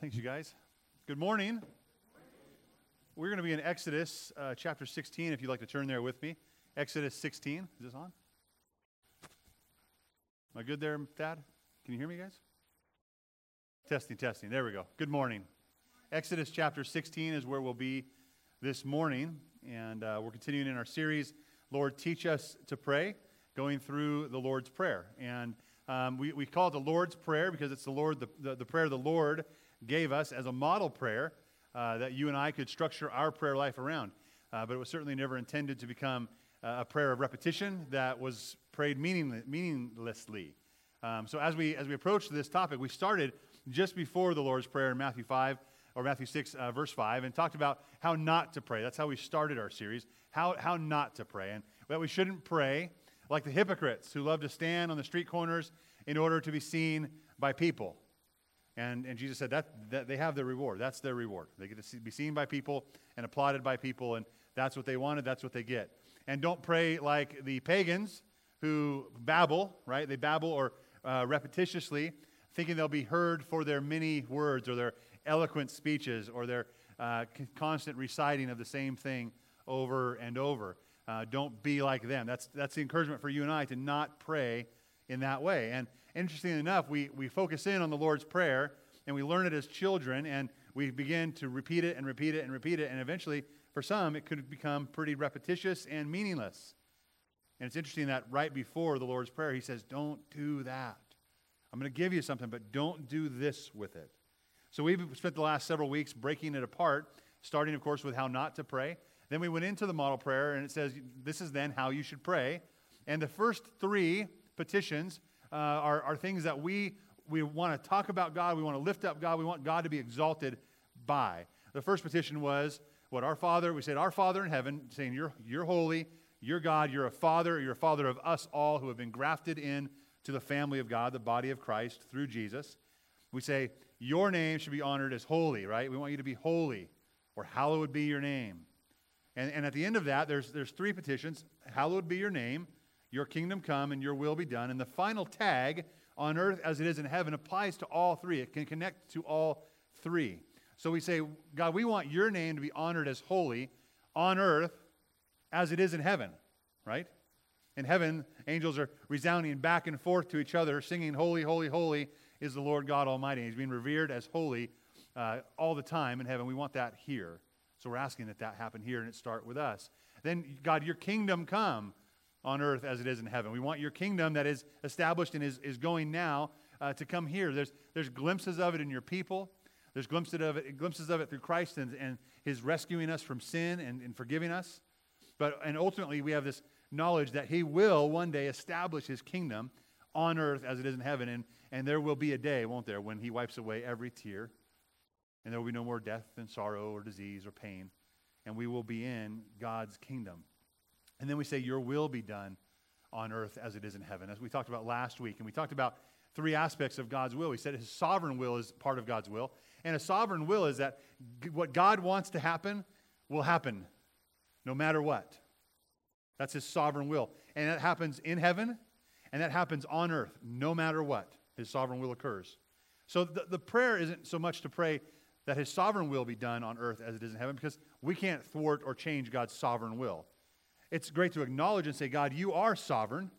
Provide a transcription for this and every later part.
Thanks, you guys. Good morning. We're going to be in Exodus uh, chapter 16, if you'd like to turn there with me. Exodus 16. Is this on? Am I good there, Thad? Can you hear me, guys? Testing, testing. There we go. Good morning. Exodus chapter 16 is where we'll be this morning, and uh, we're continuing in our series, Lord, Teach Us to Pray, going through the Lord's Prayer. And um, we, we call it the Lord's Prayer because it's the Lord, the, the, the prayer of the Lord gave us as a model prayer uh, that you and I could structure our prayer life around. Uh, but it was certainly never intended to become uh, a prayer of repetition that was prayed meaningless, meaninglessly. Um, so as we, as we approach this topic, we started just before the Lord's Prayer in Matthew 5 or Matthew 6, uh, verse 5, and talked about how not to pray. That's how we started our series, how, how not to pray. And that we shouldn't pray like the hypocrites who love to stand on the street corners in order to be seen by people. And, and Jesus said that, that they have their reward. That's their reward. They get to see, be seen by people and applauded by people, and that's what they wanted, that's what they get. And don't pray like the pagans who babble, right? They babble or uh, repetitiously, thinking they'll be heard for their many words or their eloquent speeches or their uh, constant reciting of the same thing over and over. Uh, don't be like them. That's, that's the encouragement for you and I to not pray in that way. And interestingly enough, we, we focus in on the Lord's Prayer and we learn it as children and we begin to repeat it and repeat it and repeat it. And eventually, for some, it could become pretty repetitious and meaningless. And it's interesting that right before the Lord's Prayer, he says, Don't do that. I'm going to give you something, but don't do this with it. So we've spent the last several weeks breaking it apart, starting, of course, with how not to pray. Then we went into the model prayer, and it says, This is then how you should pray. And the first three petitions uh, are, are things that we, we want to talk about God, we want to lift up God, we want God to be exalted by. The first petition was what our Father, we said, Our Father in heaven, saying, You're, you're holy, you're God, you're a Father, you're a Father of us all who have been grafted in to the family of God, the body of Christ, through Jesus. We say, Your name should be honored as holy, right? We want you to be holy, or hallowed be your name. And, and at the end of that, there's, there's three petitions Hallowed be your name. Your kingdom come and your will be done. And the final tag, on earth as it is in heaven, applies to all three. It can connect to all three. So we say, God, we want your name to be honored as holy on earth as it is in heaven, right? In heaven, angels are resounding back and forth to each other, singing, Holy, holy, holy is the Lord God Almighty. He's being revered as holy uh, all the time in heaven. We want that here. So we're asking that that happen here and it start with us. Then, God, your kingdom come on earth as it is in heaven. We want your kingdom that is established and is, is going now uh, to come here. There's, there's glimpses of it in your people. There's glimpses of it, glimpses of it through Christ and, and his rescuing us from sin and, and forgiving us. But, and ultimately, we have this knowledge that he will one day establish his kingdom on earth as it is in heaven. And, and there will be a day, won't there, when he wipes away every tear. And there will be no more death and sorrow or disease or pain. And we will be in God's kingdom. And then we say, Your will be done on earth as it is in heaven, as we talked about last week. And we talked about three aspects of God's will. We said his sovereign will is part of God's will. And a sovereign will is that what God wants to happen will happen no matter what. That's his sovereign will. And that happens in heaven and that happens on earth no matter what. His sovereign will occurs. So the, the prayer isn't so much to pray that his sovereign will be done on earth as it is in heaven because we can't thwart or change God's sovereign will it's great to acknowledge and say, God, you are sovereign.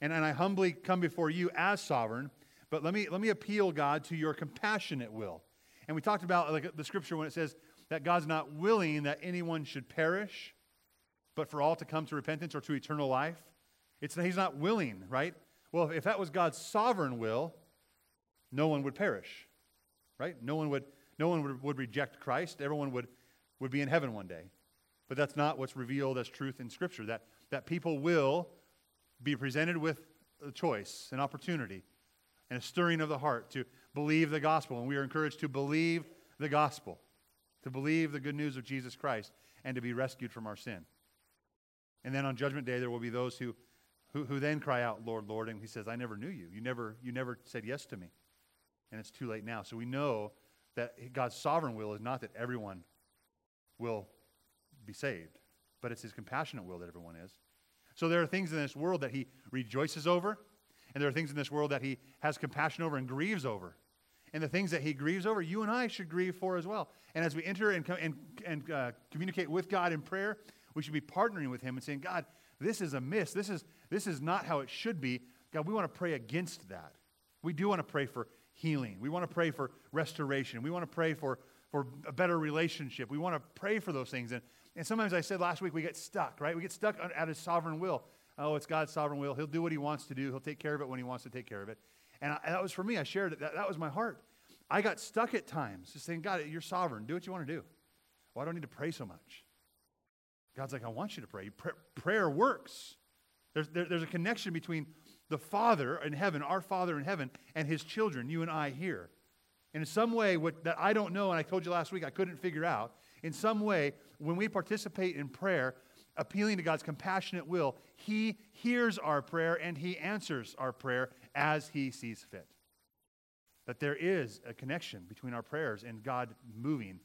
And, and I humbly come before you as sovereign. But let me, let me appeal, God, to your compassionate will. And we talked about like, the scripture when it says that God's not willing that anyone should perish, but for all to come to repentance or to eternal life. It's, he's not willing, right? Well, if that was God's sovereign will, no one would perish, right? No one would, no one would, would reject Christ. Everyone would, would be in heaven one day. But that's not what's revealed as truth in Scripture. That, that people will be presented with a choice, an opportunity, and a stirring of the heart to believe the gospel. And we are encouraged to believe the gospel, to believe the good news of Jesus Christ, and to be rescued from our sin. And then on Judgment Day, there will be those who, who, who then cry out, Lord, Lord. And he says, I never knew you. You never, you never said yes to me. And it's too late now. So we know that God's sovereign will is not that everyone will be saved, but it's his compassionate will that everyone is. So there are things in this world that he rejoices over, and there are things in this world that he has compassion over and grieves over. and the things that he grieves over, you and I should grieve for as well. And as we enter and, and, and uh, communicate with God in prayer, we should be partnering with him and saying, God, this is a miss. This is, this is not how it should be. God, we want to pray against that. We do want to pray for healing. We want to pray for restoration. We want to pray for, for a better relationship. We want to pray for those things. And, and sometimes I said last week, we get stuck, right? We get stuck at his sovereign will. Oh, it's God's sovereign will. He'll do what he wants to do. He'll take care of it when he wants to take care of it. And I, that was for me. I shared it. That, that was my heart. I got stuck at times just saying, God, you're sovereign. Do what you want to do. I need to pray so much? God's like, I want you to pray. Pr- prayer works. There's, there, there's a connection between the Father in heaven, our Father in heaven, and his children, you and I here. And in some way, what, that I don't know, and I told you last week I couldn't figure out, in some way, when we participate in prayer, appealing to God's compassionate will, He hears our prayer and He answers our prayer as He sees fit. That there is a connection between our prayers and God moving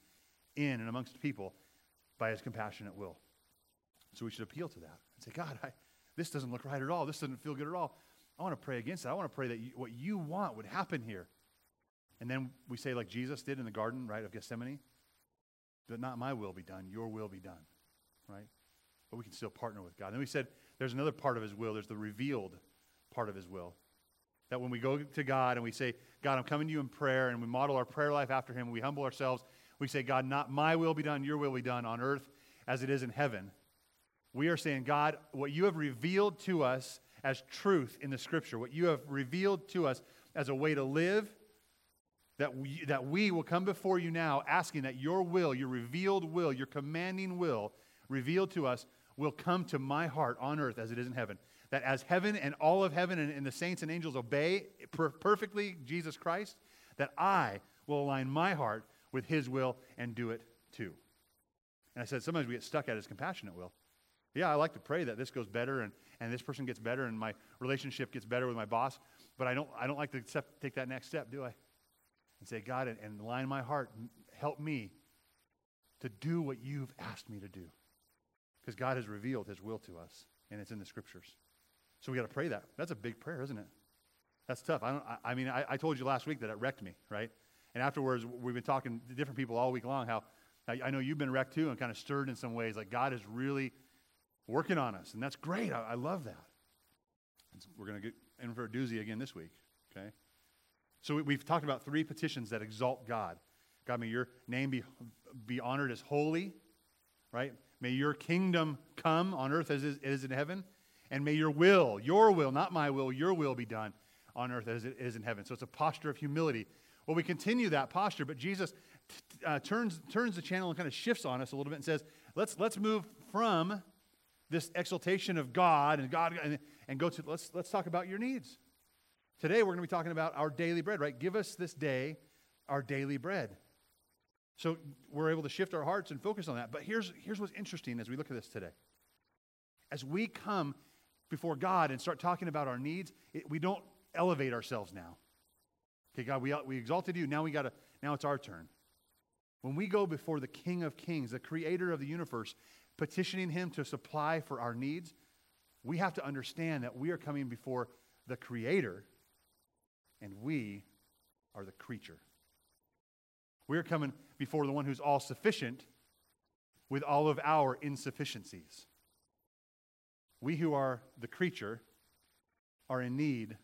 in and amongst people by His compassionate will. So we should appeal to that and say, God, I, this doesn't look right at all. This doesn't feel good at all. I want to pray against it. I want to pray that you, what you want would happen here. And then we say, like Jesus did in the garden, right, of Gethsemane, that not my will be done, your will be done, right? But we can still partner with God. And then we said there's another part of his will, there's the revealed part of his will. That when we go to God and we say, God, I'm coming to you in prayer, and we model our prayer life after him, we humble ourselves, we say, God, not my will be done, your will be done on earth as it is in heaven. We are saying, God, what you have revealed to us as truth in the scripture, what you have revealed to us as a way to live, that we, that we will come before you now asking that your will, your revealed will, your commanding will, revealed to us, will come to my heart on earth as it is in heaven. That as heaven and all of heaven and, and the saints and angels obey per- perfectly Jesus Christ, that I will align my heart with his will and do it too. And I said, sometimes we get stuck at his compassionate will. Yeah, I like to pray that this goes better and, and this person gets better and my relationship gets better with my boss, but I don't, I don't like to step, take that next step, do I? And say, God, and, and line my heart, help me to do what you've asked me to do. Because God has revealed his will to us, and it's in the scriptures. So we got to pray that. That's a big prayer, isn't it? That's tough. I, don't, I, I mean, I, I, told you last week that it wrecked me, right? And afterwards, we've been talking to different people all week long how I, I know you've been wrecked too and kind of stirred in some ways. Like God is really working on us, and that's great. I, love that. we're going to get in for a doozy again this week, okay? So we, we've talked about three petitions that exalt God. God, may your name be, be honored as holy, right? May your kingdom come on earth as it is in heaven. And may your will, your will, not my will, your will be done on earth as it is in heaven. So it's a posture of humility. Well, we continue that posture, but Jesus uh, turns, turns the channel and kind of shifts on us a little bit and says, let's, let's move from this exaltation of God and God and, and go to let's let's talk about your needs. Today we're going to be talking about our daily bread, right? Give us this day our daily bread. So we're able to shift our hearts and focus on that. But here's here's what's interesting as we look at this today. As we come before God and start talking about our needs, it, we don't elevate ourselves now. Okay, God, we, we exalted you. Now we got to, now it's our turn. When we go before the King of Kings, the creator of the universe, petitioning Him to supply for our needs, we have to understand that we are coming before the Creator and we are the creature. We're coming before the one who's all sufficient with all of our insufficiencies. We who are the creature are in need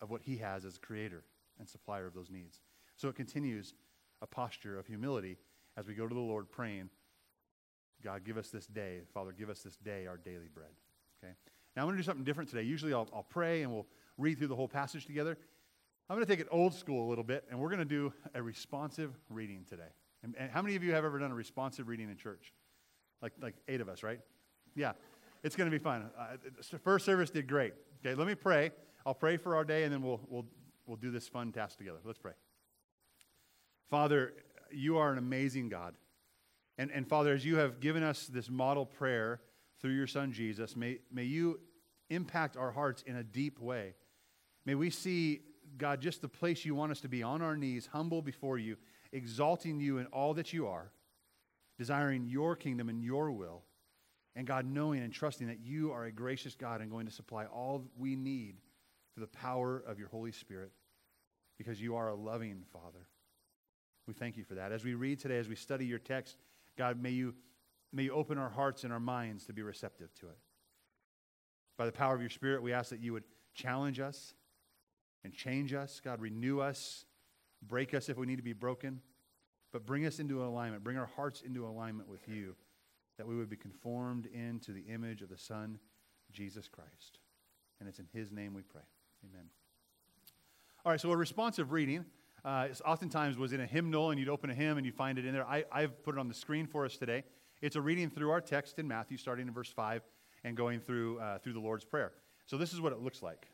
of what he has as creator and supplier of those needs. So it continues a posture of humility as we go to the Lord praying God, give us this day. Father, give us this day our daily bread. Okay? Now, I'm going to do something different today. Usually I'll, I'll pray and we'll read through the whole passage together. I'm going to take it old school a little bit, and we're going to do a responsive reading today. And, and how many of you have ever done a responsive reading in church? Like, like eight of us, right? Yeah. It's going to be fun. Uh, first service did great. Okay, let me pray. I'll pray for our day, and then we'll, we'll, we'll do this fun task together. Let's pray. Father, you are an amazing God. And, and Father, as you have given us this model prayer through your Son Jesus, may, may you impact our hearts in a deep way. May we see, God, just the place you want us to be on our knees, humble before you, exalting you in all that you are, desiring your kingdom and your will. And God, knowing and trusting that you are a gracious God and going to supply all we need through the power of your Holy Spirit. because you are a loving Father. We thank you for that. As we read today, as we study your text, God, may you, may you open our hearts and our minds to be receptive to it. By the power of your Spirit, we ask that you would challenge us and change us. God, renew us, break us if we need to be broken, but bring us into alignment. Bring our hearts into alignment with you, that we would be conformed into the image of the Son, Jesus Christ. And it's in his name we pray. Amen. All right, so a responsive reading uh, oftentimes was in a hymnal, and you'd open a hymn and you'd find it in there. I, I've put it on the screen for us today. It's a reading through our text in Matthew, starting in verse 5 and going through, uh, through the Lord's Prayer. So this is what it looks like,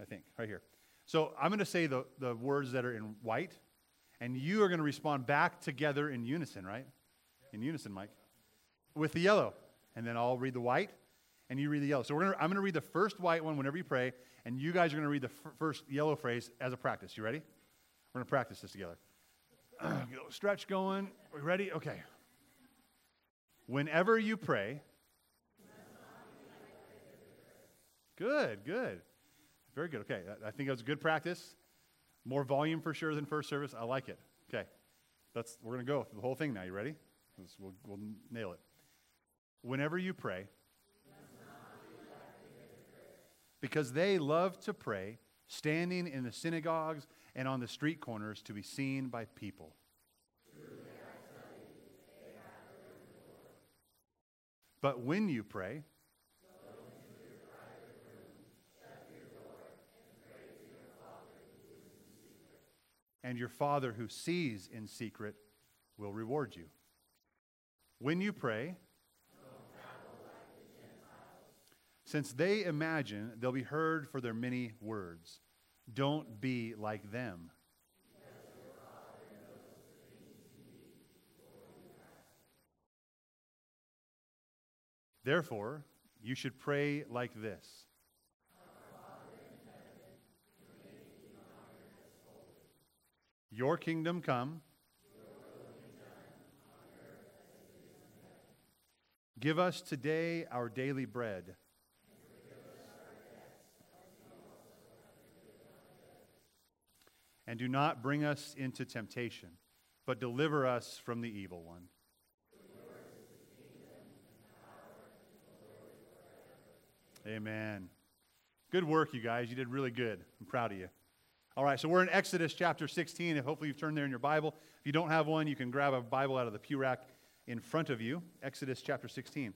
I think, right here. So I'm going to say the, the words that are in white, and you are going to respond back together in unison, right? In unison, Mike. With the yellow. And then I'll read the white, and you read the yellow. So we're gonna, I'm going to read the first white one whenever you pray, and you guys are going to read the f- first yellow phrase as a practice. You ready? We're going to practice this together. stretch going. Are we ready? Okay. Whenever you pray, good, good. Very good. Okay. I think that was good practice. More volume for sure than first service. I like it. Okay. That's, we're going to go through the whole thing now. You ready? We'll, we'll nail it. Whenever you pray, because they love to pray standing in the synagogues and on the street corners to be seen by people. But when you pray, and your Father who sees in secret will reward you. When you pray, since they imagine they'll be heard for their many words. Don't be like them. Therefore, you should pray like this Your kingdom come. Give us today our daily bread. And do not bring us into temptation, but deliver us from the evil one. Amen. Good work, you guys. You did really good. I'm proud of you. All right, so we're in Exodus chapter 16. Hopefully, you've turned there in your Bible. If you don't have one, you can grab a Bible out of the pew rack in front of you. Exodus chapter 16.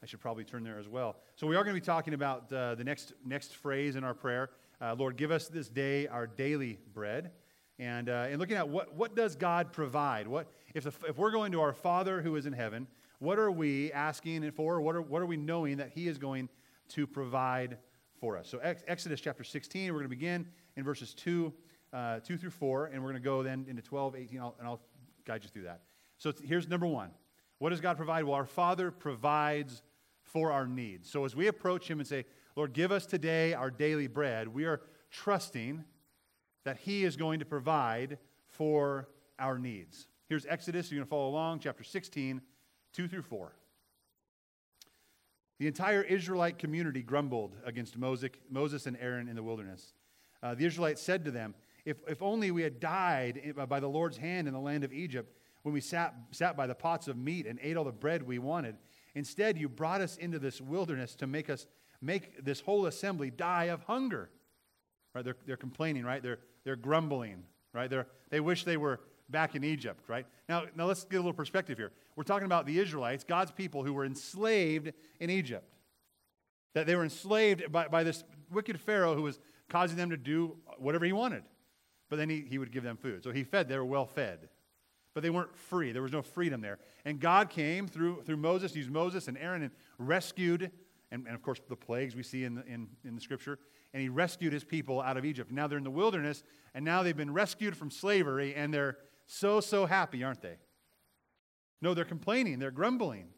I should probably turn there as well. So, we are going to be talking about uh, the next, next phrase in our prayer uh, Lord, give us this day our daily bread. And, uh, and looking at what, what does God provide? What, if, the, if we're going to our Father who is in heaven, what are we asking for? What are, what are we knowing that He is going to provide for us? So, ex- Exodus chapter 16, we're going to begin in verses 2, uh, 2 through 4, and we're going to go then into 12, 18, I'll, and I'll guide you through that. So, here's number one What does God provide? Well, our Father provides for our needs. So, as we approach Him and say, Lord, give us today our daily bread, we are trusting that He is going to provide for our needs. Here's Exodus. You're going to follow along, chapter 16, 2 through 4. The entire Israelite community grumbled against Moses and Aaron in the wilderness. Uh, the Israelites said to them, if, if only we had died by the Lord's hand in the land of Egypt when we sat, sat by the pots of meat and ate all the bread we wanted. Instead, you brought us into this wilderness to make us make this whole assembly die of hunger. Right? They're, they're complaining, right? They're, they're grumbling, right? They're, they wish they were back in Egypt, right? Now, now let's get a little perspective here. We're talking about the Israelites, God's people who were enslaved in Egypt. That they were enslaved by, by this wicked Pharaoh who was causing them to do whatever he wanted. But then he, he would give them food. So he fed, they were well fed. But they weren't free. There was no freedom there. And God came through, through Moses, used Moses and Aaron, and rescued and, and of course the plagues we see in the, in, in the scripture. And he rescued his people out of Egypt. Now they're in the wilderness, and now they've been rescued from slavery, and they're so, so happy, aren't they? No, they're complaining, they're grumbling.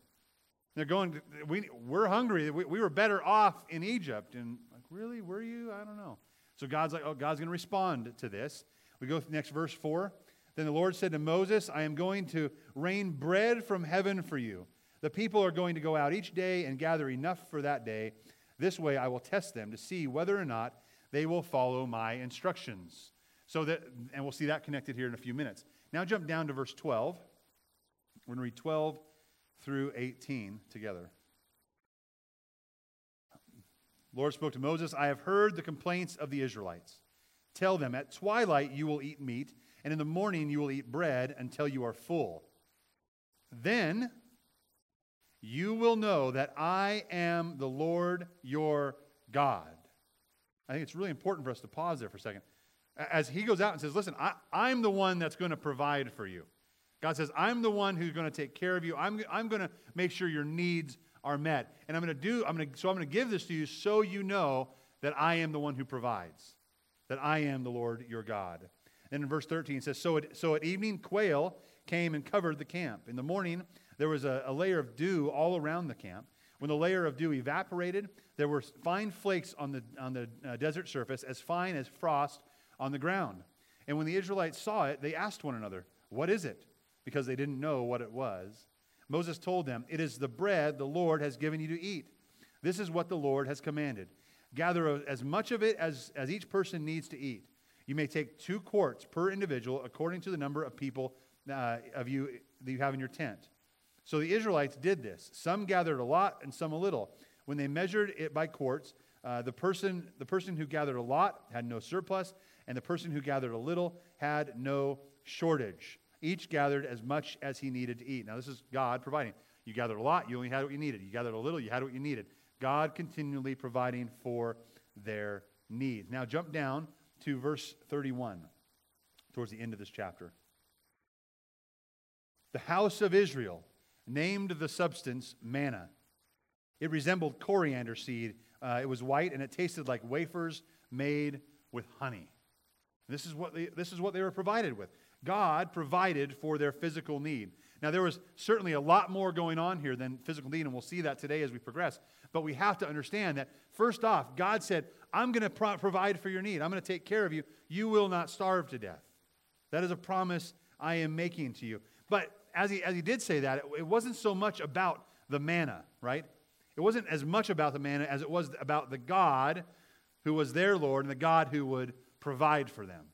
They're going, we, we're hungry. We, we were better off in Egypt. And really? Were you? I don't know. So God's like, oh, God's going to respond to this. We go next verse 4. Then the Lord said to Moses, I am going to rain bread from heaven for you. The people are going to go out each day and gather enough for that day. This way I will test them to see whether or not they will follow my instructions. So that, and we'll see that connected here in a few minutes. Now jump down to verse 12. We're going to read 12 through 18 together. Lord spoke to Moses, I have heard the complaints of the Israelites. Tell them, at twilight you will eat meat, and in the morning you will eat bread until you are full. Then you will know that I am the Lord your God. I think it's really important for us to pause there for a second. As he goes out and says, Listen, I, I'm the one that's going to provide for you. God says, I'm the one who's going to take care of you. I'm, I'm going to make sure your needs are met. And I'm going to do, I'm going to, so I'm going to give this to you so you know that I am the one who provides, that I am the Lord your God. And in verse 13 it says, So at, so at evening, quail came and covered the camp. In the morning, there was a, a layer of dew all around the camp. When the layer of dew evaporated, there were fine flakes on the, on the uh, desert surface, as fine as frost on the ground. And when the Israelites saw it, they asked one another, What is it? Because they didn't know what it was. Moses told them, It is the bread the Lord has given you to eat. This is what the Lord has commanded. Gather as much of it as, as each person needs to eat. You may take two quarts per individual according to the number of people uh, of you that you have in your tent. So the Israelites did this. Some gathered a lot and some a little. When they measured it by quarts, uh, the, person, the person who gathered a lot had no surplus, and the person who gathered a little had no shortage. Each gathered as much as he needed to eat. Now, this is God providing. You gathered a lot, you only had what you needed. You gathered a little, you had what you needed. God continually providing for their needs. Now, jump down to verse 31, towards the end of this chapter. The house of Israel named the substance manna. It resembled coriander seed. Uh, it was white and it tasted like wafers made with honey. This is, what they, this is what they were provided with. God provided for their physical need. Now, there was certainly a lot more going on here than physical need, and we'll see that today as we progress. But we have to understand that, first off, God said, I'm going to pro- provide for your need. I'm going to take care of you. You will not starve to death. That is a promise I am making to you. But as he, as he did say that, it, it wasn't so much about the manna, right? It wasn't as much about the manna as it was about the God who was their Lord and the God who would provide for them.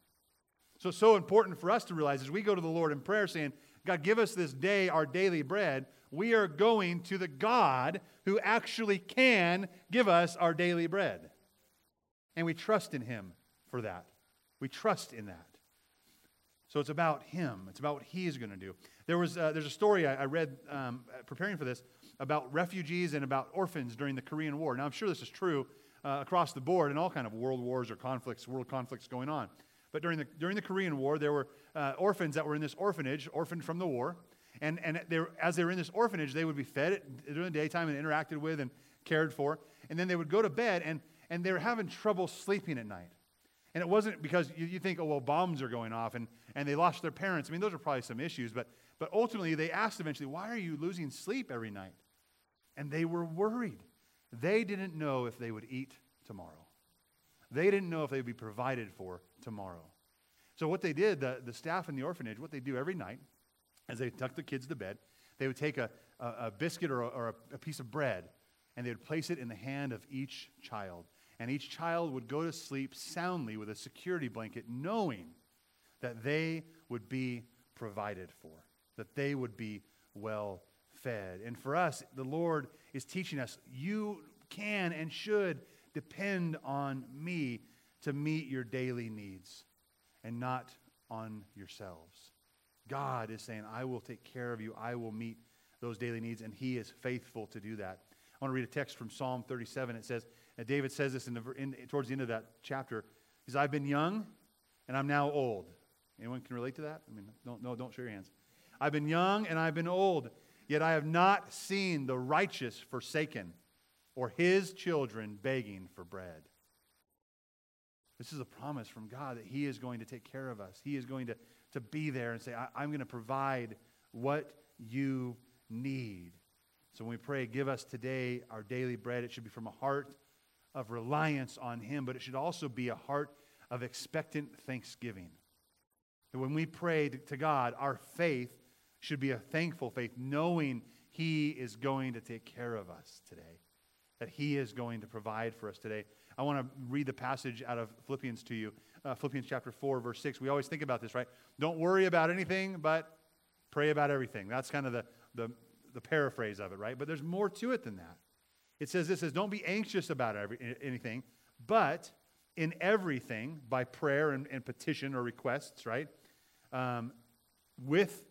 So, it's so important for us to realize as we go to the Lord in prayer saying, God, give us this day our daily bread, we are going to the God who actually can give us our daily bread. And we trust in Him for that. We trust in that. So it's about Him, it's about what He's going to do. There was, uh, there's a story I, I read um, preparing for this about refugees and about orphans during the Korean War. Now, I'm sure this is true uh, across the board in all kind of world wars or conflicts, world conflicts going on. But during the, during the Korean War, there were uh, orphans that were in this orphanage, orphaned from the war. And, and they were, as they were in this orphanage, they would be fed during the daytime and interacted with and cared for. And then they would go to bed, and, and they were having trouble sleeping at night. And it wasn't because you, you think, oh, well, bombs are going off and, and they lost their parents. I mean, those are probably some issues. But, but ultimately, they asked eventually, why are you losing sleep every night? And they were worried. They didn't know if they would eat tomorrow. They didn't know if they'd be provided for tomorrow. So, what they did, the, the staff in the orphanage, what they do every night, as they tuck the kids to bed, they would take a, a, a biscuit or, a, or a, a piece of bread and they would place it in the hand of each child. And each child would go to sleep soundly with a security blanket, knowing that they would be provided for, that they would be well fed. And for us, the Lord is teaching us you can and should depend on me to meet your daily needs and not on yourselves. God is saying, I will take care of you, I will meet those daily needs, and He is faithful to do that. I want to read a text from Psalm 37. It says, David says this in the, in, towards the end of that chapter. He says, I've been young and I'm now old. Anyone can relate to that? I mean, don't, no, don't show your hands. I've been young and I've been old, yet I have not seen the righteous forsaken or his children begging for bread. This is a promise from God that He is going to take care of us. He is going to, to be there and say, I, am going to provide what you need. So when we pray, give us today our daily bread, it should be from a heart of reliance on Him, but it should also be a heart of expectant thanksgiving. That when we pray to God, our faith should be a thankful faith, knowing He is going to take care of us today, that He is going to provide for us today. I want to read the passage out of Philippians to you. Uh, Philippians chapter 4, verse 6. We always think about this, right? Don't worry about anything, but pray about everything. That's kind of the, the, the paraphrase of it, right? But there's more to it than that. It says this says, don't be anxious about every, anything, but in everything, by prayer and, and petition or requests, right? Um, with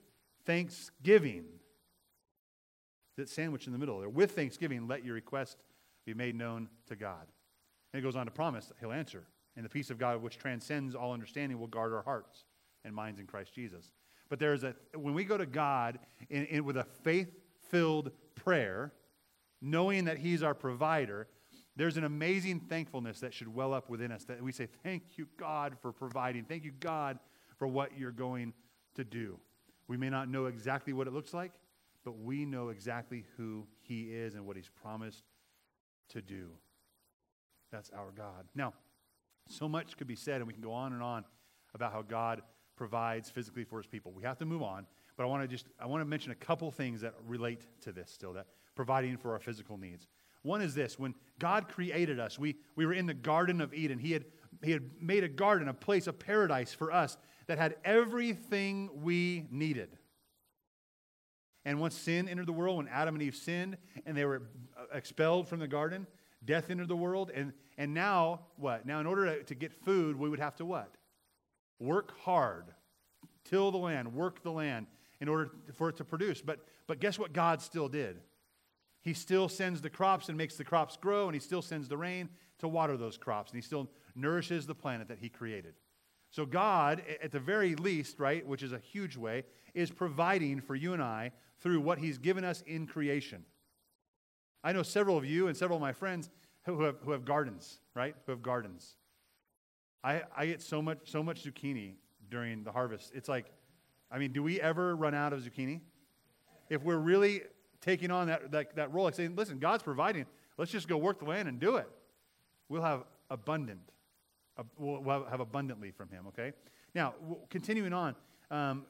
thanksgiving. That sandwich in the middle there. With thanksgiving, let your request be made known to God. And it goes on to promise he'll answer. And the peace of God, which transcends all understanding, will guard our hearts and minds in Christ Jesus. But there's a, when we go to God in, in, with a faith filled prayer, knowing that He's our provider, there's an amazing thankfulness that should well up within us that we say, Thank you, God, for providing. Thank you, God, for what you're going to do. We may not know exactly what it looks like, but we know exactly who He is and what He's promised to do. That's our God. Now, so much could be said, and we can go on and on about how God provides physically for his people. We have to move on, but I want to just I want to mention a couple things that relate to this still that providing for our physical needs. One is this, when God created us, we, we were in the Garden of Eden. He had, he had made a garden, a place, a paradise for us that had everything we needed. And once sin entered the world, when Adam and Eve sinned and they were uh, expelled from the garden, death entered the world. And, and now, what? Now, in order to, to get food, we would have to what? Work hard, till the land, work the land in order for it to produce. But, but guess what God still did? He still sends the crops and makes the crops grow, and He still sends the rain to water those crops, and He still nourishes the planet that He created. So, God, at the very least, right, which is a huge way, is providing for you and I through what He's given us in creation. I know several of you and several of my friends who have, who have gardens, right? Who have gardens. I, I get so much, so much zucchini during the harvest. It's like, I mean, do we ever run out of zucchini? If we're really taking on that, that, that role, like saying, listen, God's providing, let's just go work the land and do it. We'll have abundant, we'll have abundantly from Him, okay? Now, continuing on, um,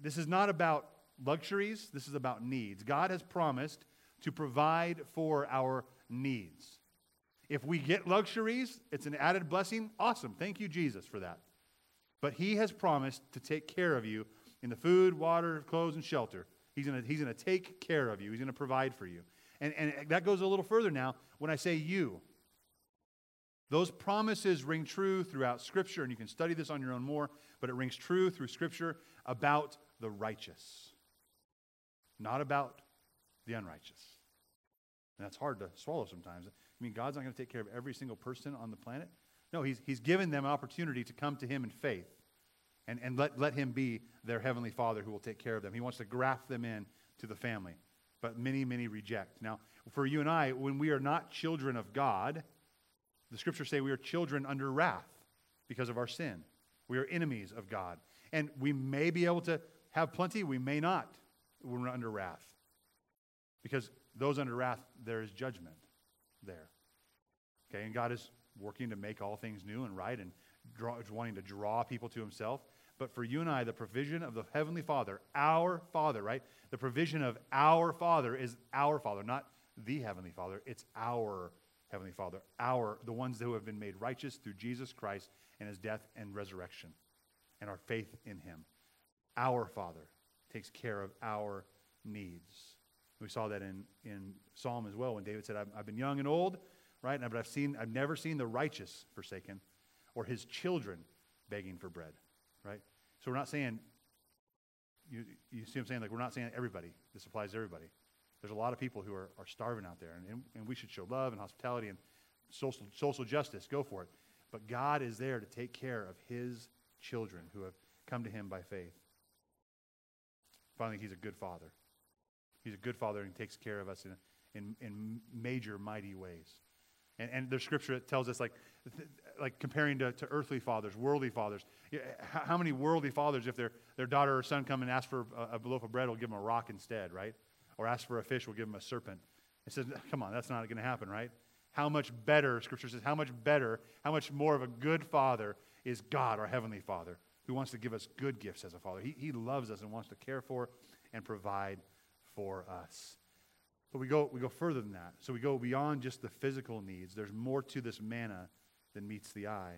this is not about luxuries, this is about needs. God has promised to provide for our needs. If we get luxuries, it's an added blessing. Awesome. Thank you, Jesus, for that. But He has promised to take care of you in the food, water, clothes, and shelter. He's going he's to take care of you, He's going to provide for you. And, and that goes a little further now when I say you. Those promises ring true throughout Scripture, and you can study this on your own more, but it rings true through Scripture about the righteous, not about the unrighteous. And that's hard to swallow sometimes. I mean, God's not going to take care of every single person on the planet. No, He's, he's given them an opportunity to come to Him in faith and, and let, let Him be their Heavenly Father who will take care of them. He wants to graft them in to the family. But many, many reject. Now, for you and I, when we are not children of God, the scriptures say we are children under wrath because of our sin. We are enemies of God. And we may be able to have plenty, we may not when we're under wrath. Because those under wrath, there is judgment there. Okay, and God is working to make all things new and right and draw, wanting to draw people to himself. But for you and I, the provision of the Heavenly Father, our Father, right? The provision of our Father is our Father, not the Heavenly Father. It's our Heavenly Father, our, the ones who have been made righteous through Jesus Christ and his death and resurrection and our faith in him. Our Father takes care of our needs. We saw that in, in Psalm as well when David said, I've, I've been young and old, right? But I've seen, I've never seen the righteous forsaken or his children begging for bread, right? So we're not saying, you, you see what I'm saying? Like we're not saying everybody. This applies to everybody. There's a lot of people who are, are starving out there, and, and, we should show love and hospitality and social, social justice. Go for it. But God is there to take care of his children who have come to him by faith. Finally, he's a good father. He's a good father and he takes care of us in, in, in major, mighty ways. And, and there's scripture tells us, like, like comparing to, to earthly fathers, worldly fathers. How many worldly fathers, if their, their daughter or son come and ask for a, a loaf of bread, will give them a rock instead, right? Or ask for a fish, will give them a serpent. It says, come on, that's not going to happen, right? How much better, Scripture says, how much better, how much more of a good father is God, our Heavenly Father, who wants to give us good gifts as a father. He, he loves us and wants to care for and provide for us. But we go, we go further than that. So we go beyond just the physical needs. There's more to this manna than meets the eye.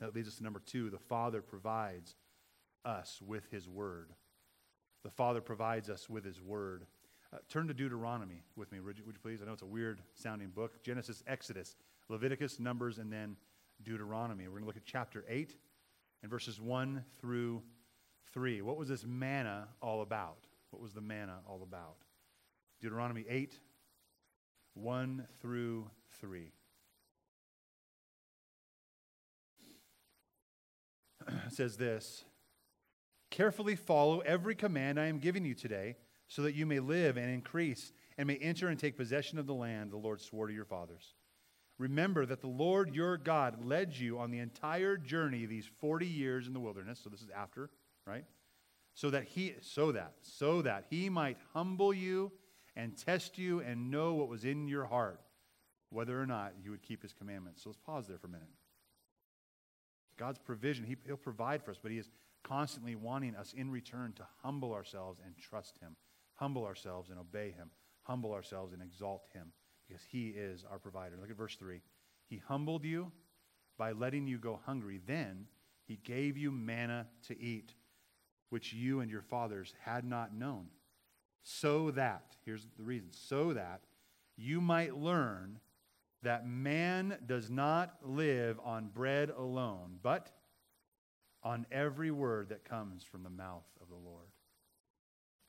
That leads us to number two the Father provides us with His Word. The Father provides us with His Word. Uh, turn to Deuteronomy with me, would you, would you please? I know it's a weird sounding book Genesis, Exodus, Leviticus, Numbers, and then Deuteronomy. We're going to look at chapter 8 and verses 1 through 3. What was this manna all about? What was the manna all about? Deuteronomy 8, 1 through 3. it says this Carefully follow every command I am giving you today, so that you may live and increase, and may enter and take possession of the land the Lord swore to your fathers. Remember that the Lord your God led you on the entire journey these 40 years in the wilderness. So this is after, right? So that he so that so that he might humble you and test you and know what was in your heart, whether or not you would keep his commandments. So let's pause there for a minute. God's provision, he, he'll provide for us, but he is constantly wanting us in return to humble ourselves and trust him, humble ourselves and obey him, humble ourselves and exalt him, because he is our provider. Look at verse 3. He humbled you by letting you go hungry. Then he gave you manna to eat, which you and your fathers had not known so that, here's the reason, so that you might learn that man does not live on bread alone, but on every word that comes from the mouth of the Lord.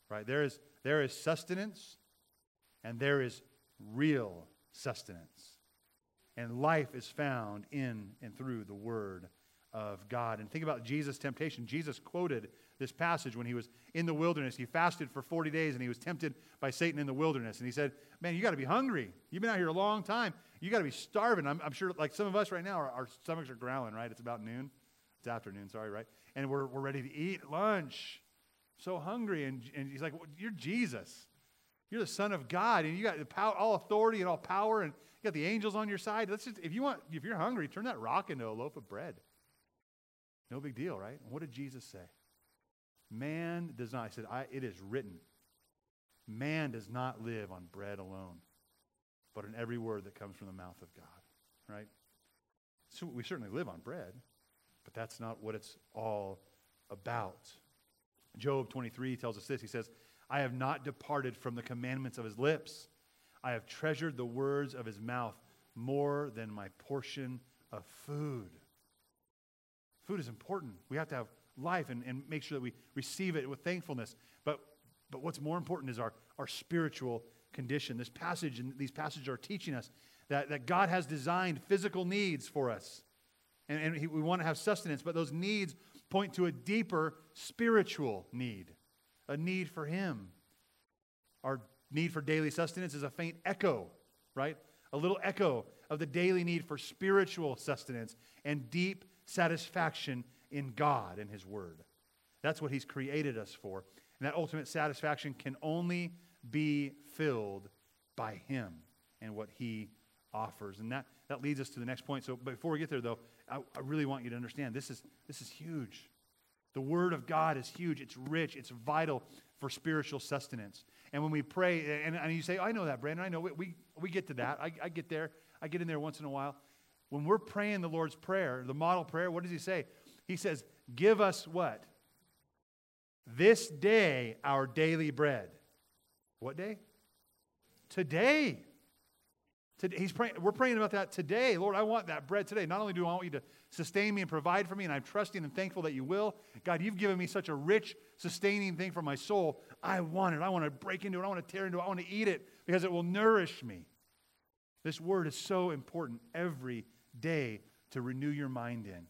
Right? There is, there is sustenance and there is real sustenance. And life is found in and through the word of God. And think about Jesus' temptation. Jesus quoted this passage when he was in the wilderness. He fasted for 40 days and he was tempted by Satan in the wilderness. And he said, Man, you got to be hungry. You've been out here a long time. You got to be starving. I'm, I'm, sure, like some of us right now, our, our, stomachs are growling, right? It's about noon. It's afternoon, sorry, right? And we're, we're ready to eat lunch. So hungry. And, and he's like, well, You're Jesus. You're the Son of God, and you got the power, all authority and all power, and you got the angels on your side. Let's just, if you want, if you're hungry, turn that rock into a loaf of bread. No big deal, right? What did Jesus say? Man does not, I said, I, it is written, man does not live on bread alone, but in every word that comes from the mouth of God, right? So we certainly live on bread, but that's not what it's all about. Job 23 tells us this. He says, I have not departed from the commandments of his lips. I have treasured the words of his mouth more than my portion of food. Food is important. We have to have life and, and make sure that we receive it with thankfulness. But, but what's more important is our, our spiritual condition. This passage and these passages are teaching us that, that God has designed physical needs for us. And, and he, we want to have sustenance, but those needs point to a deeper spiritual need, a need for Him. Our need for daily sustenance is a faint echo, right? A little echo of the daily need for spiritual sustenance and deep satisfaction in God and His Word. That's what He's created us for. And that ultimate satisfaction can only be filled by Him and what He offers. And that, that leads us to the next point. So before we get there, though, I, I really want you to understand this is, this is huge. The Word of God is huge, it's rich, it's vital for spiritual sustenance. And when we pray, and, and you say, oh, I know that, Brandon, I know, we, we, we get to that. I, I get there. I get in there once in a while. When we're praying the Lord's Prayer, the model prayer, what does He say? He says, Give us what? This day our daily bread. What day? Today. Today he's praying, we're praying about that today. Lord, I want that bread today. Not only do I want you to sustain me and provide for me, and I'm trusting and thankful that you will. God, you've given me such a rich, sustaining thing for my soul. I want it. I want to break into it. I want to tear into it. I want to eat it because it will nourish me. This word is so important every day to renew your mind in.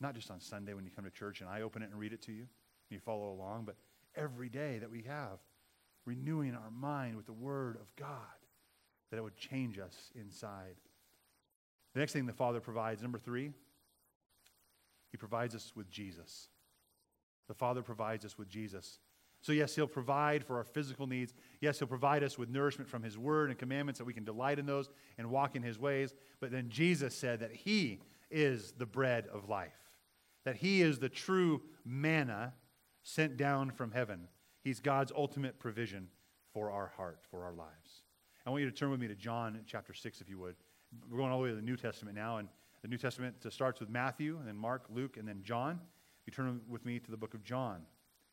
Not just on Sunday when you come to church and I open it and read it to you and you follow along, but every day that we have, renewing our mind with the Word of God, that it would change us inside. The next thing the Father provides, number three, He provides us with Jesus. The Father provides us with Jesus. So, yes, He'll provide for our physical needs. Yes, He'll provide us with nourishment from His Word and commandments that we can delight in those and walk in His ways. But then Jesus said that He is the bread of life that He is the true manna sent down from heaven. He's God's ultimate provision for our heart, for our lives. I want you to turn with me to John chapter 6, if you would. We're going all the way to the New Testament now, and the New Testament starts with Matthew, and then Mark, Luke, and then John. If you turn with me to the book of John.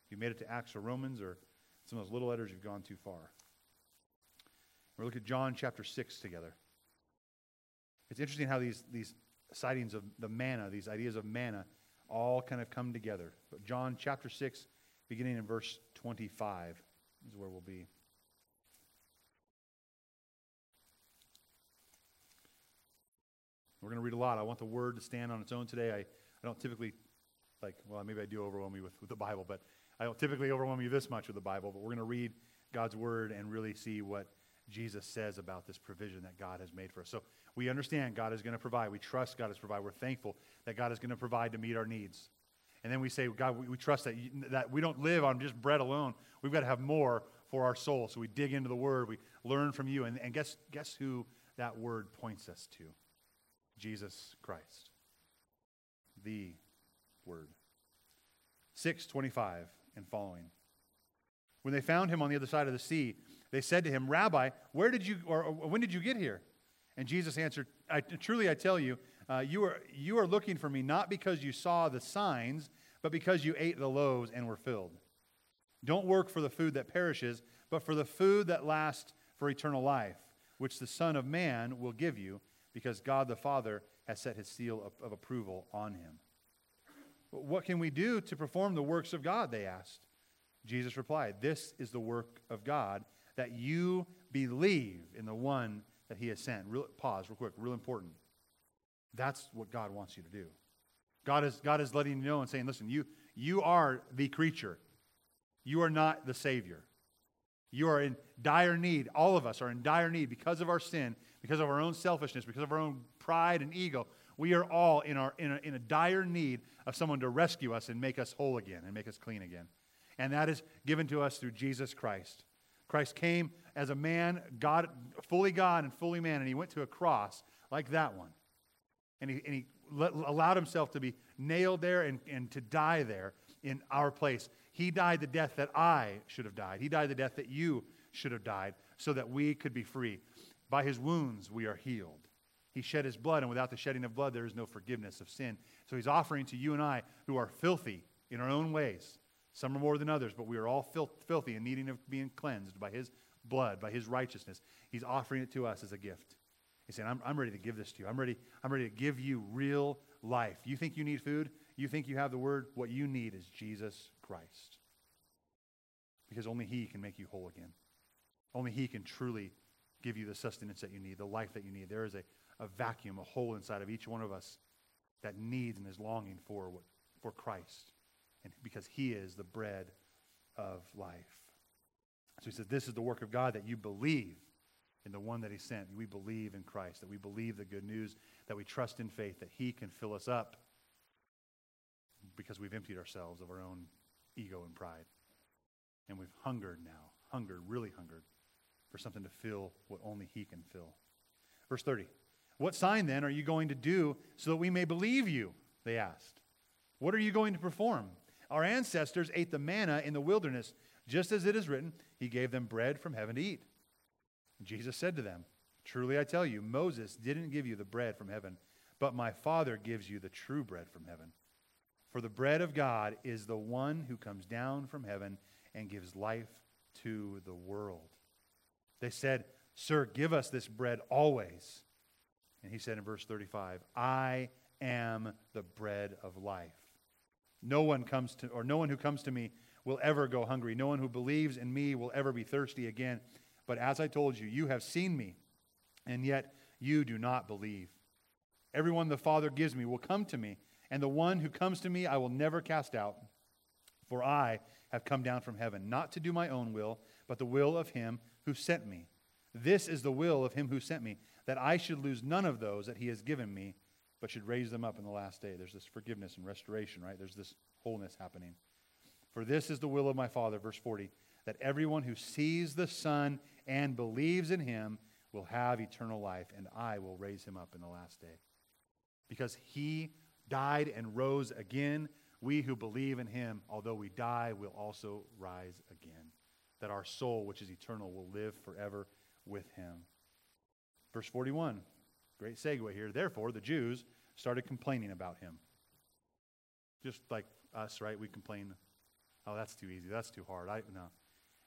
If you made it to Acts or Romans or some of those little letters, you've gone too far. We're looking at John chapter 6 together. It's interesting how these, these sightings of the manna, these ideas of manna, all kind of come together. But John chapter 6, beginning in verse 25, is where we'll be. We're going to read a lot. I want the word to stand on its own today. I, I don't typically, like, well, maybe I do overwhelm you with, with the Bible, but I don't typically overwhelm you this much with the Bible. But we're going to read God's word and really see what Jesus says about this provision that God has made for us. So we understand God is going to provide. We trust God is provide. We're thankful that God is going to provide to meet our needs. And then we say, God, we, we trust that, you, that we don't live on just bread alone. We've got to have more for our soul. So we dig into the word, we learn from you. And, and guess, guess who that word points us to? Jesus Christ, the Word. 625 and following. When they found him on the other side of the sea, they said to him, Rabbi, where did you, or, or when did you get here? And Jesus answered, I, Truly I tell you, uh, you, are, you are looking for me not because you saw the signs, but because you ate the loaves and were filled. Don't work for the food that perishes, but for the food that lasts for eternal life, which the Son of Man will give you because God the Father has set his seal of, of approval on him. What can we do to perform the works of God? They asked. Jesus replied, This is the work of God, that you believe in the one that he has sent. Real, pause real quick, real important. That's what God wants you to do. God is, God is letting you know and saying, listen, you, you are the creature. You are not the Savior. You are in dire need. All of us are in dire need because of our sin because of our own selfishness, because of our own pride and ego, we are all in, our, in, a, in a dire need of someone to rescue us and make us whole again and make us clean again. And that is given to us through Jesus Christ. Christ came as a man, God, fully God and fully man, and he went to a cross like that one. And he, and he let, allowed himself to be nailed there and, and to die there in our place. He died the death that I should have died. He died the death that you should have died so that we could be free. By his wounds we are healed. He shed his blood, and without the shedding of blood, there is no forgiveness of sin. So he's offering to you and I, who are filthy in our own ways, some are more than others, but we are all fil- filthy and needing of being cleansed by his blood, by his righteousness. He's offering it to us as a gift. He's saying, I'm, I'm ready to give this to you. I'm ready, I'm ready to give you real life. You think you need food? You think you have the word? What you need is Jesus Christ. Because only he can make you whole again. Only he can truly give you the sustenance that you need, the life that you need. There is a, a vacuum, a hole inside of each one of us that needs and is longing for, what, for Christ. And because he is the bread of life. So he says, This is the work of God that you believe in the one that he sent. We believe in Christ, that we believe the good news, that we trust in faith, that he can fill us up because we've emptied ourselves of our own ego and pride. And we've hungered now, hungered, really hungered for something to fill what only He can fill. Verse 30 What sign then are you going to do so that we may believe you? They asked. What are you going to perform? Our ancestors ate the manna in the wilderness, just as it is written, He gave them bread from heaven to eat. Jesus said to them, Truly I tell you, Moses didn't give you the bread from heaven, but my Father gives you the true bread from heaven. For the bread of God is the one who comes down from heaven and gives life to the world. They said, Sir, give us this bread always. And he said in verse 35, I am the bread of life. No one comes to, or no one who comes to me will ever go hungry. No one who believes in me will ever be thirsty again. But as I told you, you have seen me, and yet you do not believe. Everyone the Father gives me will come to me, and the one who comes to me I will never cast out. For I have come down from heaven, not to do my own will, but the will of him who sent me. This is the will of him who sent me, that I should lose none of those that he has given me, but should raise them up in the last day. There's this forgiveness and restoration, right? There's this wholeness happening. For this is the will of my Father, verse 40, that everyone who sees the Son and believes in him will have eternal life, and I will raise him up in the last day. Because he died and rose again, we who believe in him, although we die, will also rise again that our soul, which is eternal, will live forever with him. Verse 41, great segue here. Therefore, the Jews started complaining about him. Just like us, right? We complain, oh, that's too easy. That's too hard. I, no.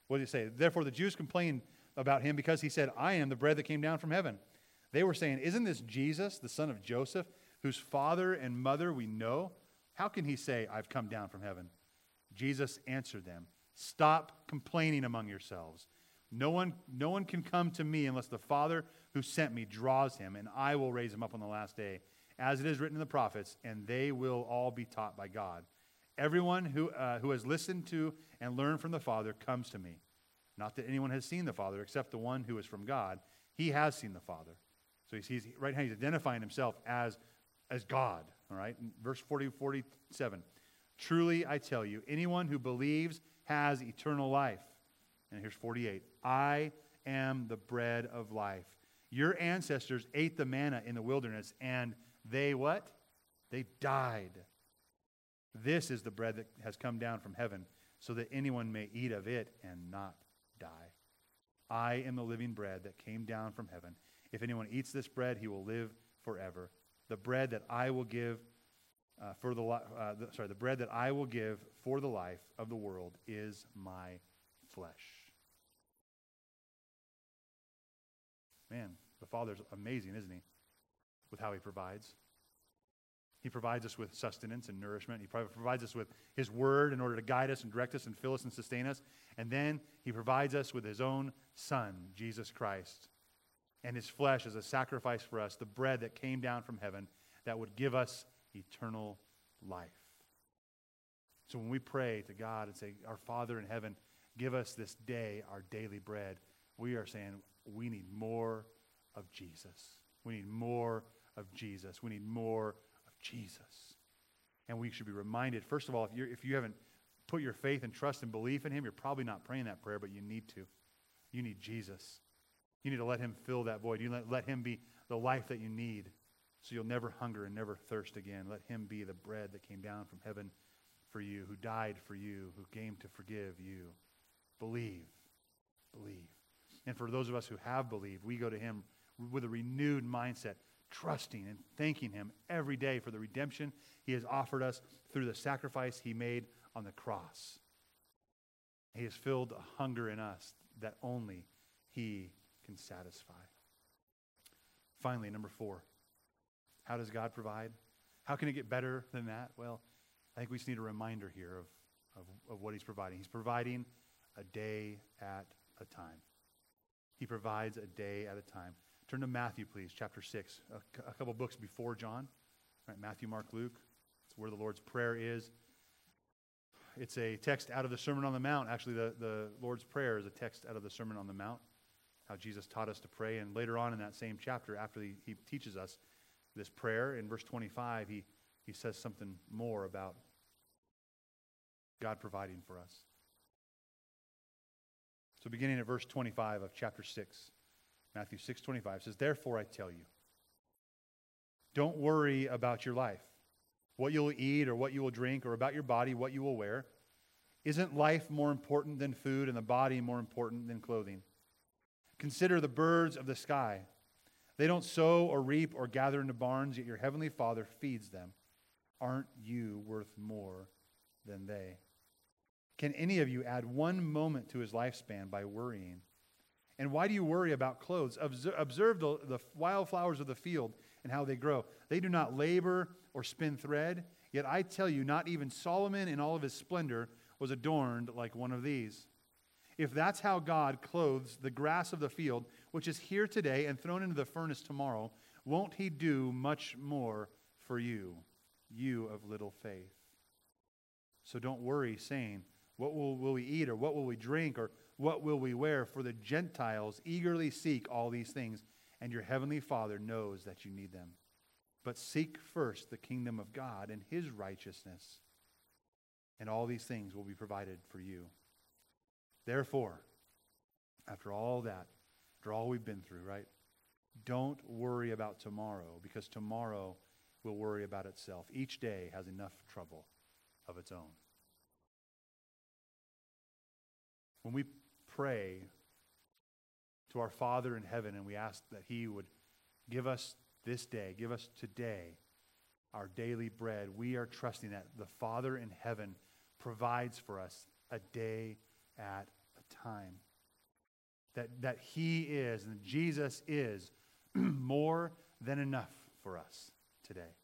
What did he say? Therefore, the Jews complained about him because he said, I am the bread that came down from heaven. They were saying, Isn't this Jesus, the son of Joseph, whose father and mother we know? How can he say, I've come down from heaven? Jesus answered them, Stop complaining among yourselves. No one, no one can come to me unless the Father who sent me draws him, and I will raise him up on the last day. As it is written in the prophets, and they will all be taught by God. Everyone who, uh, who has listened to and learned from the Father comes to me. Not that anyone has seen the Father except the one who is from God. He has seen the Father. So he's, he's right now he's identifying himself as, as God. All right? Verse 40, 47. Truly I tell you, anyone who believes has eternal life. And here's 48. I am the bread of life. Your ancestors ate the manna in the wilderness, and they what? They died. This is the bread that has come down from heaven, so that anyone may eat of it and not die. I am the living bread that came down from heaven. If anyone eats this bread, he will live forever. The bread that I will give uh, for the, uh, the, sorry, the bread that I will give for the life of the world is my flesh. Man, the Father's amazing, isn't he? With how he provides. He provides us with sustenance and nourishment. He provides us with His Word in order to guide us and direct us and fill us and sustain us. And then He provides us with His own Son, Jesus Christ, and His flesh as a sacrifice for us, the bread that came down from heaven that would give us eternal life. So when we pray to God and say, Our Father in heaven, give us this day our daily bread, we are saying we need more of Jesus. We need more of Jesus. We need more of Jesus. And we should be reminded, first of all, if, you if you haven't put your faith and trust and belief in Him, you're probably not praying that prayer, but you need to. You need Jesus. You need to let Him fill that void. You let, let Him be the life that you need so you'll never hunger and never thirst again. Let Him be the bread that came down from heaven for you, who died for you, who came to forgive you. Believe. Believe. And for those of us who have believed, we go to Him with a renewed mindset trusting and thanking Him every day for the redemption He has offered us through the sacrifice He made on the cross. He has filled a hunger in us that only He can satisfy. Finally, number four, how does God provide? How can it get better than that? Well, I think we just need a reminder here of, of, of what He's providing. He's providing a day at a time. He provides a day at a time. Turn to Matthew, please, chapter 6, a, a couple books before John. Right, Matthew, Mark, Luke. It's where the Lord's Prayer is. It's a text out of the Sermon on the Mount. Actually, the, the Lord's Prayer is a text out of the Sermon on the Mount, how Jesus taught us to pray. And later on in that same chapter, after he, he teaches us this prayer, in verse 25, he, he says something more about God providing for us. So, beginning at verse 25 of chapter 6. Matthew 6:25 says, "Therefore I tell you, don't worry about your life, what you'll eat or what you will drink, or about your body, what you will wear. Isn't life more important than food and the body more important than clothing? Consider the birds of the sky. They don't sow or reap or gather into barns, yet your heavenly Father feeds them. Aren't you worth more than they? Can any of you add one moment to his lifespan by worrying? And why do you worry about clothes? Observe the, the wildflowers of the field and how they grow. They do not labor or spin thread. Yet I tell you, not even Solomon in all of his splendor was adorned like one of these. If that's how God clothes the grass of the field, which is here today and thrown into the furnace tomorrow, won't he do much more for you, you of little faith? So don't worry, saying, What will, will we eat, or what will we drink, or what will we wear? For the Gentiles eagerly seek all these things, and your heavenly Father knows that you need them. But seek first the kingdom of God and his righteousness, and all these things will be provided for you. Therefore, after all that, after all we've been through, right? Don't worry about tomorrow, because tomorrow will worry about itself. Each day has enough trouble of its own. When we pray to our Father in heaven and we ask that He would Give us this day, give us today our daily bread. We are trusting that the Father in heaven provides for us a day at a time. That, that He is, and Jesus is, more than enough for us today.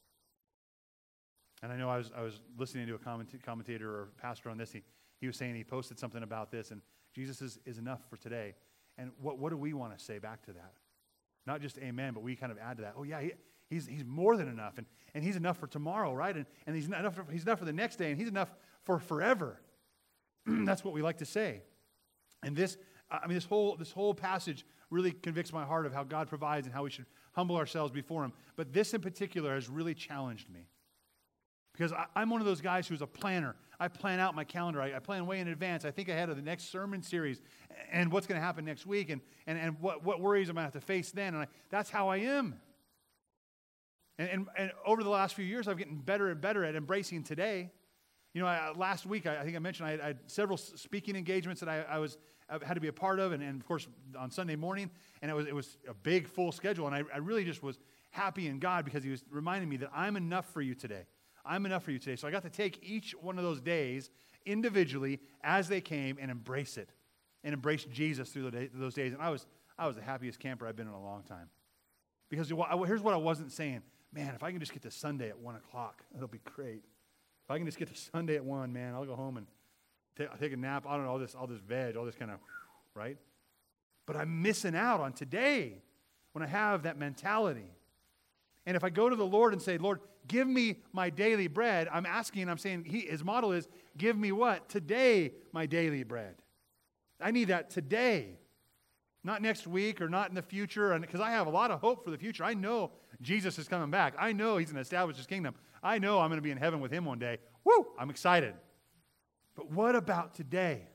And I know I was, I was listening to a commentator or pastor on this. He, he was saying he posted something about this, and Jesus is, is enough for today. And what, what do we want to say back to that? Not just amen, but we kind of add to that. Oh, yeah, he, he's, he's more than enough. And, and he's enough for tomorrow, right? And, and he's, enough for, he's enough for the next day, and he's enough for forever. That's what we like to say. And this, I mean, this whole, this whole passage really convicts my heart of how God provides and how we should humble ourselves before Him. But this in particular has really challenged me. Because I, am one of those guys who's a planner. I plan out my calendar. I, I, plan way in advance. I think ahead of the next sermon series and what's going to happen next week and, and, and what, what worries I'm going to have to face then. And I, that's how I am. And, and, and, over the last few years, I've gotten better and better at embracing today. You know, I, last week, I, I, think I mentioned I had, I had several speaking engagements that I, was Uh, had to be a part of, and, and, of course on Sunday morning, and it was it was a big full schedule, and I, really just was happy in God because He was reminding me that I'm enough for you today. I'm enough for you today. So I got to take each one of those days individually as they came and embrace it and embrace Jesus through those days. And I was, I was the happiest camper I've been in a long time. Because here's what I wasn't saying man, if I can just get to Sunday at 1 o'clock, that'll be great. If I can just get to Sunday at 1, man, I'll go home and take, take a nap. I don't know, all this, all this veg, all this kind of, right? But I'm missing out on today when I have that mentality. And if I go to the Lord and say, Lord, give me my daily bread, I'm asking, I'm saying, he, his model is, give me what? Today, my daily bread. I need that today. Not next week or not in the future, because I have a lot of hope for the future. I know Jesus is coming back. I know he's going to establish his kingdom. I know I'm going to be in heaven with him one day. Woo! I'm excited. But what about today?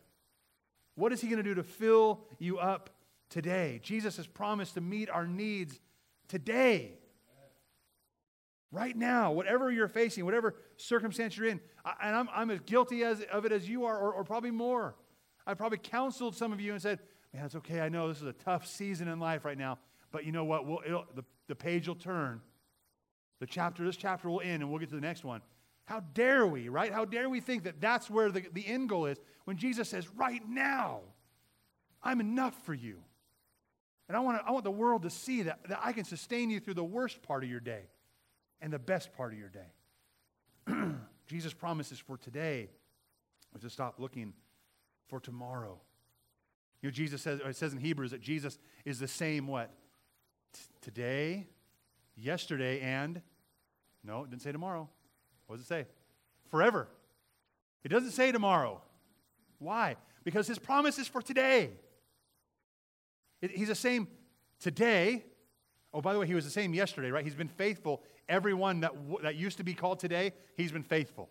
What is he going to do to fill you up today? Jesus has promised to meet our needs today right now, whatever you're facing, whatever circumstance you're in. And I'm, I'm as guilty as, of it as you are, or, or probably more. I probably counseled some of you and said, Man, it's okay. I know this is a tough season in life right now, but you know what? We'll, the, the page will turn. The chapter, this chapter will end, and we'll get to the next one. How dare we, right? How dare we think that that's where the, the end goal is when Jesus says, Right now, I'm enough for you. And I want, to, I want the world to see that, that I can sustain you through the worst part of your day and the best part of your day. Jesus promises for today is to stop looking for tomorrow. You know, Jesus says, it says in Hebrews that Jesus is the same what? T- today, yesterday, and no, it didn't say tomorrow. What does it say? Forever. It doesn't say tomorrow. Why? Because his promise is for today. He's the same today. Oh, by the way, he was the same yesterday, right? He's been faithful everyone that, that used to be called today, he's been faithful.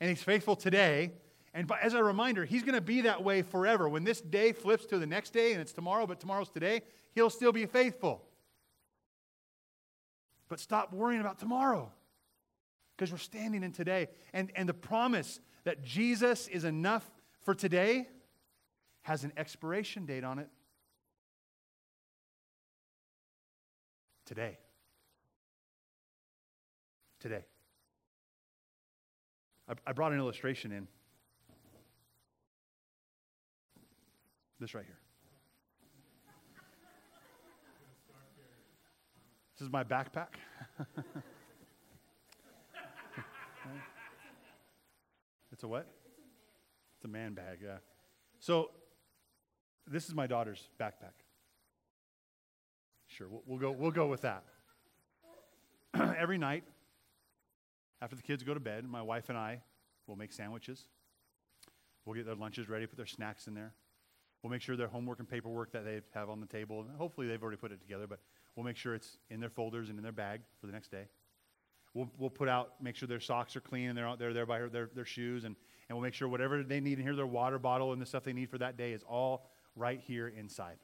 And he's faithful today. And as a reminder, he's going to be that way forever. When this day flips to the next day and it's tomorrow, but tomorrow's today, he'll still be faithful. But stop worrying about tomorrow because we're standing in today. And, and the promise that Jesus is enough for today has an expiration date on it. Today today. I, I brought an illustration in. This right here. This is my backpack. it's a what? It's a man bag, yeah. So, this is my daughter's backpack. Sure, we'll, we'll go, we'll go with that. Every night, after the kids go to bed, my wife and I will make sandwiches. We'll get their lunches ready, put their snacks in there. We'll make sure their homework and paperwork that they have on the table, hopefully they've already put it together, but we'll make sure it's in their folders and in their bag for the next day. We'll, we'll put out, make sure their socks are clean and they're out there, there by their, their shoes, and, and we'll make sure whatever they need in here, their water bottle and the stuff they need for that day is all right here inside.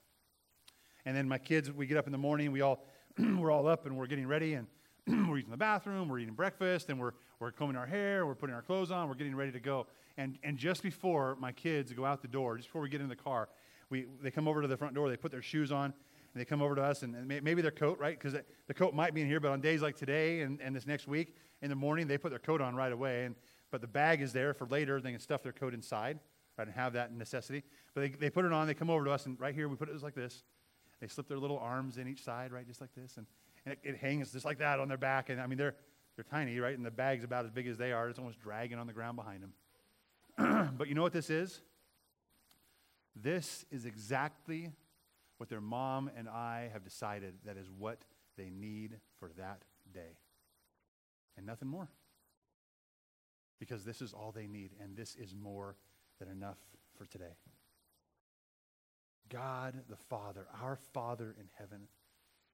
And then my kids, we get up in the morning, we all, we're all up and we're getting ready, and we're using the bathroom, we're eating breakfast, and we're, we're combing our hair, we're putting our clothes on, we're getting ready to go. And, and just before my kids go out the door, just before we get in the car, we, they come over to the front door, they put their shoes on, and they come over to us, and, maybe their coat, right? Because the coat might be in here, but on days like today and, and this next week, in the morning, they put their coat on right away. And, but the bag is there for later. They can stuff their coat inside, right, and have that necessity. But they, they put it on, they come over to us, and right here we put it just like this. They slip their little arms in each side, right, just like this. And, and it, it hangs just like that on their back. And I mean, they're, they're tiny, right? And the bag's about as big as they are. It's almost dragging on the ground behind them. but you know what this is? This is exactly what their mom and I have decided that is what they need for that day. And nothing more. Because this is all they need, and this is more than enough for today. God the Father, our Father in heaven,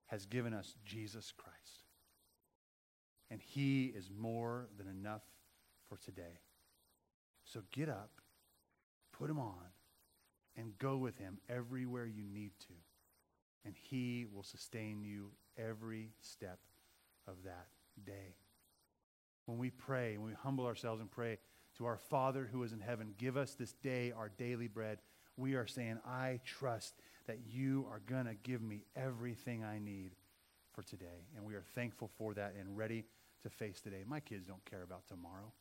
has given us Jesus Christ. And he is more than enough for today. So get up, put him on, and go with him everywhere you need to. And he will sustain you every step of that day. When we pray, when we humble ourselves and pray to our Father who is in heaven, give us this day our daily bread, we are saying, I trust that you are going to give me everything I need for today. And we are thankful for that and ready to face today. My kids don't care about tomorrow.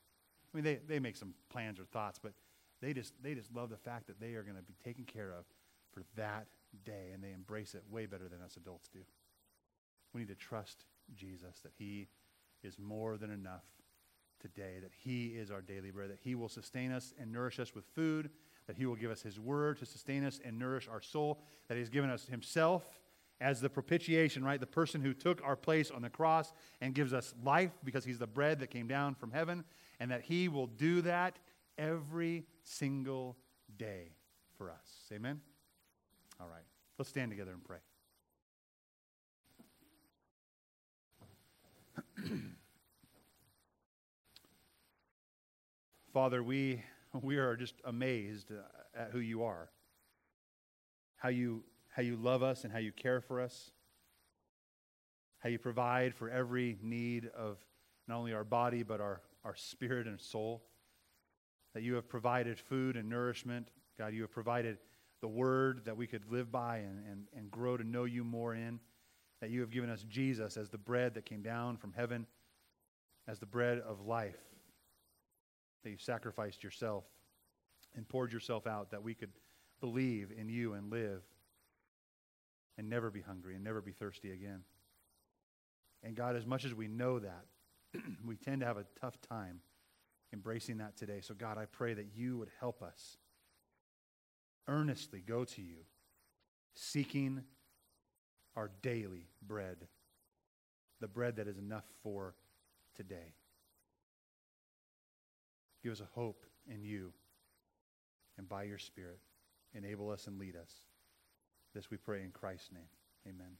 I mean, they, they make some plans or thoughts, but they just, they just love the fact that they are going to be taken care of for that day, and they embrace it way better than us adults do. We need to trust Jesus that he is more than enough today, that he is our daily bread, that he will sustain us and nourish us with food, that he will give us his word to sustain us and nourish our soul, that he has given us himself as the propitiation, right? The person who took our place on the cross and gives us life because he's the bread that came down from heaven, and that he will do that every single day for us. Amen? All right. Let's stand together and pray. Father, we, we are just amazed uh, at who you are, how you, how you love us and how you care for us, how you provide for every need of not only our body, but our, our spirit and soul, that you have provided food and nourishment. God, you have provided the word that we could live by and, and, and grow to know you more in, that you have given us Jesus as the bread that came down from heaven, as the bread of life, that you sacrificed yourself and poured yourself out that we could believe in you and live and never be hungry and never be thirsty again. And God, as much as we know that, we tend to have a tough time embracing that today. So, God, I pray that you would help us earnestly go to you, seeking our daily bread, the bread that is enough for today. Give us a hope in you, and by your Spirit, enable us and lead us. This we pray in Christ's name. Amen.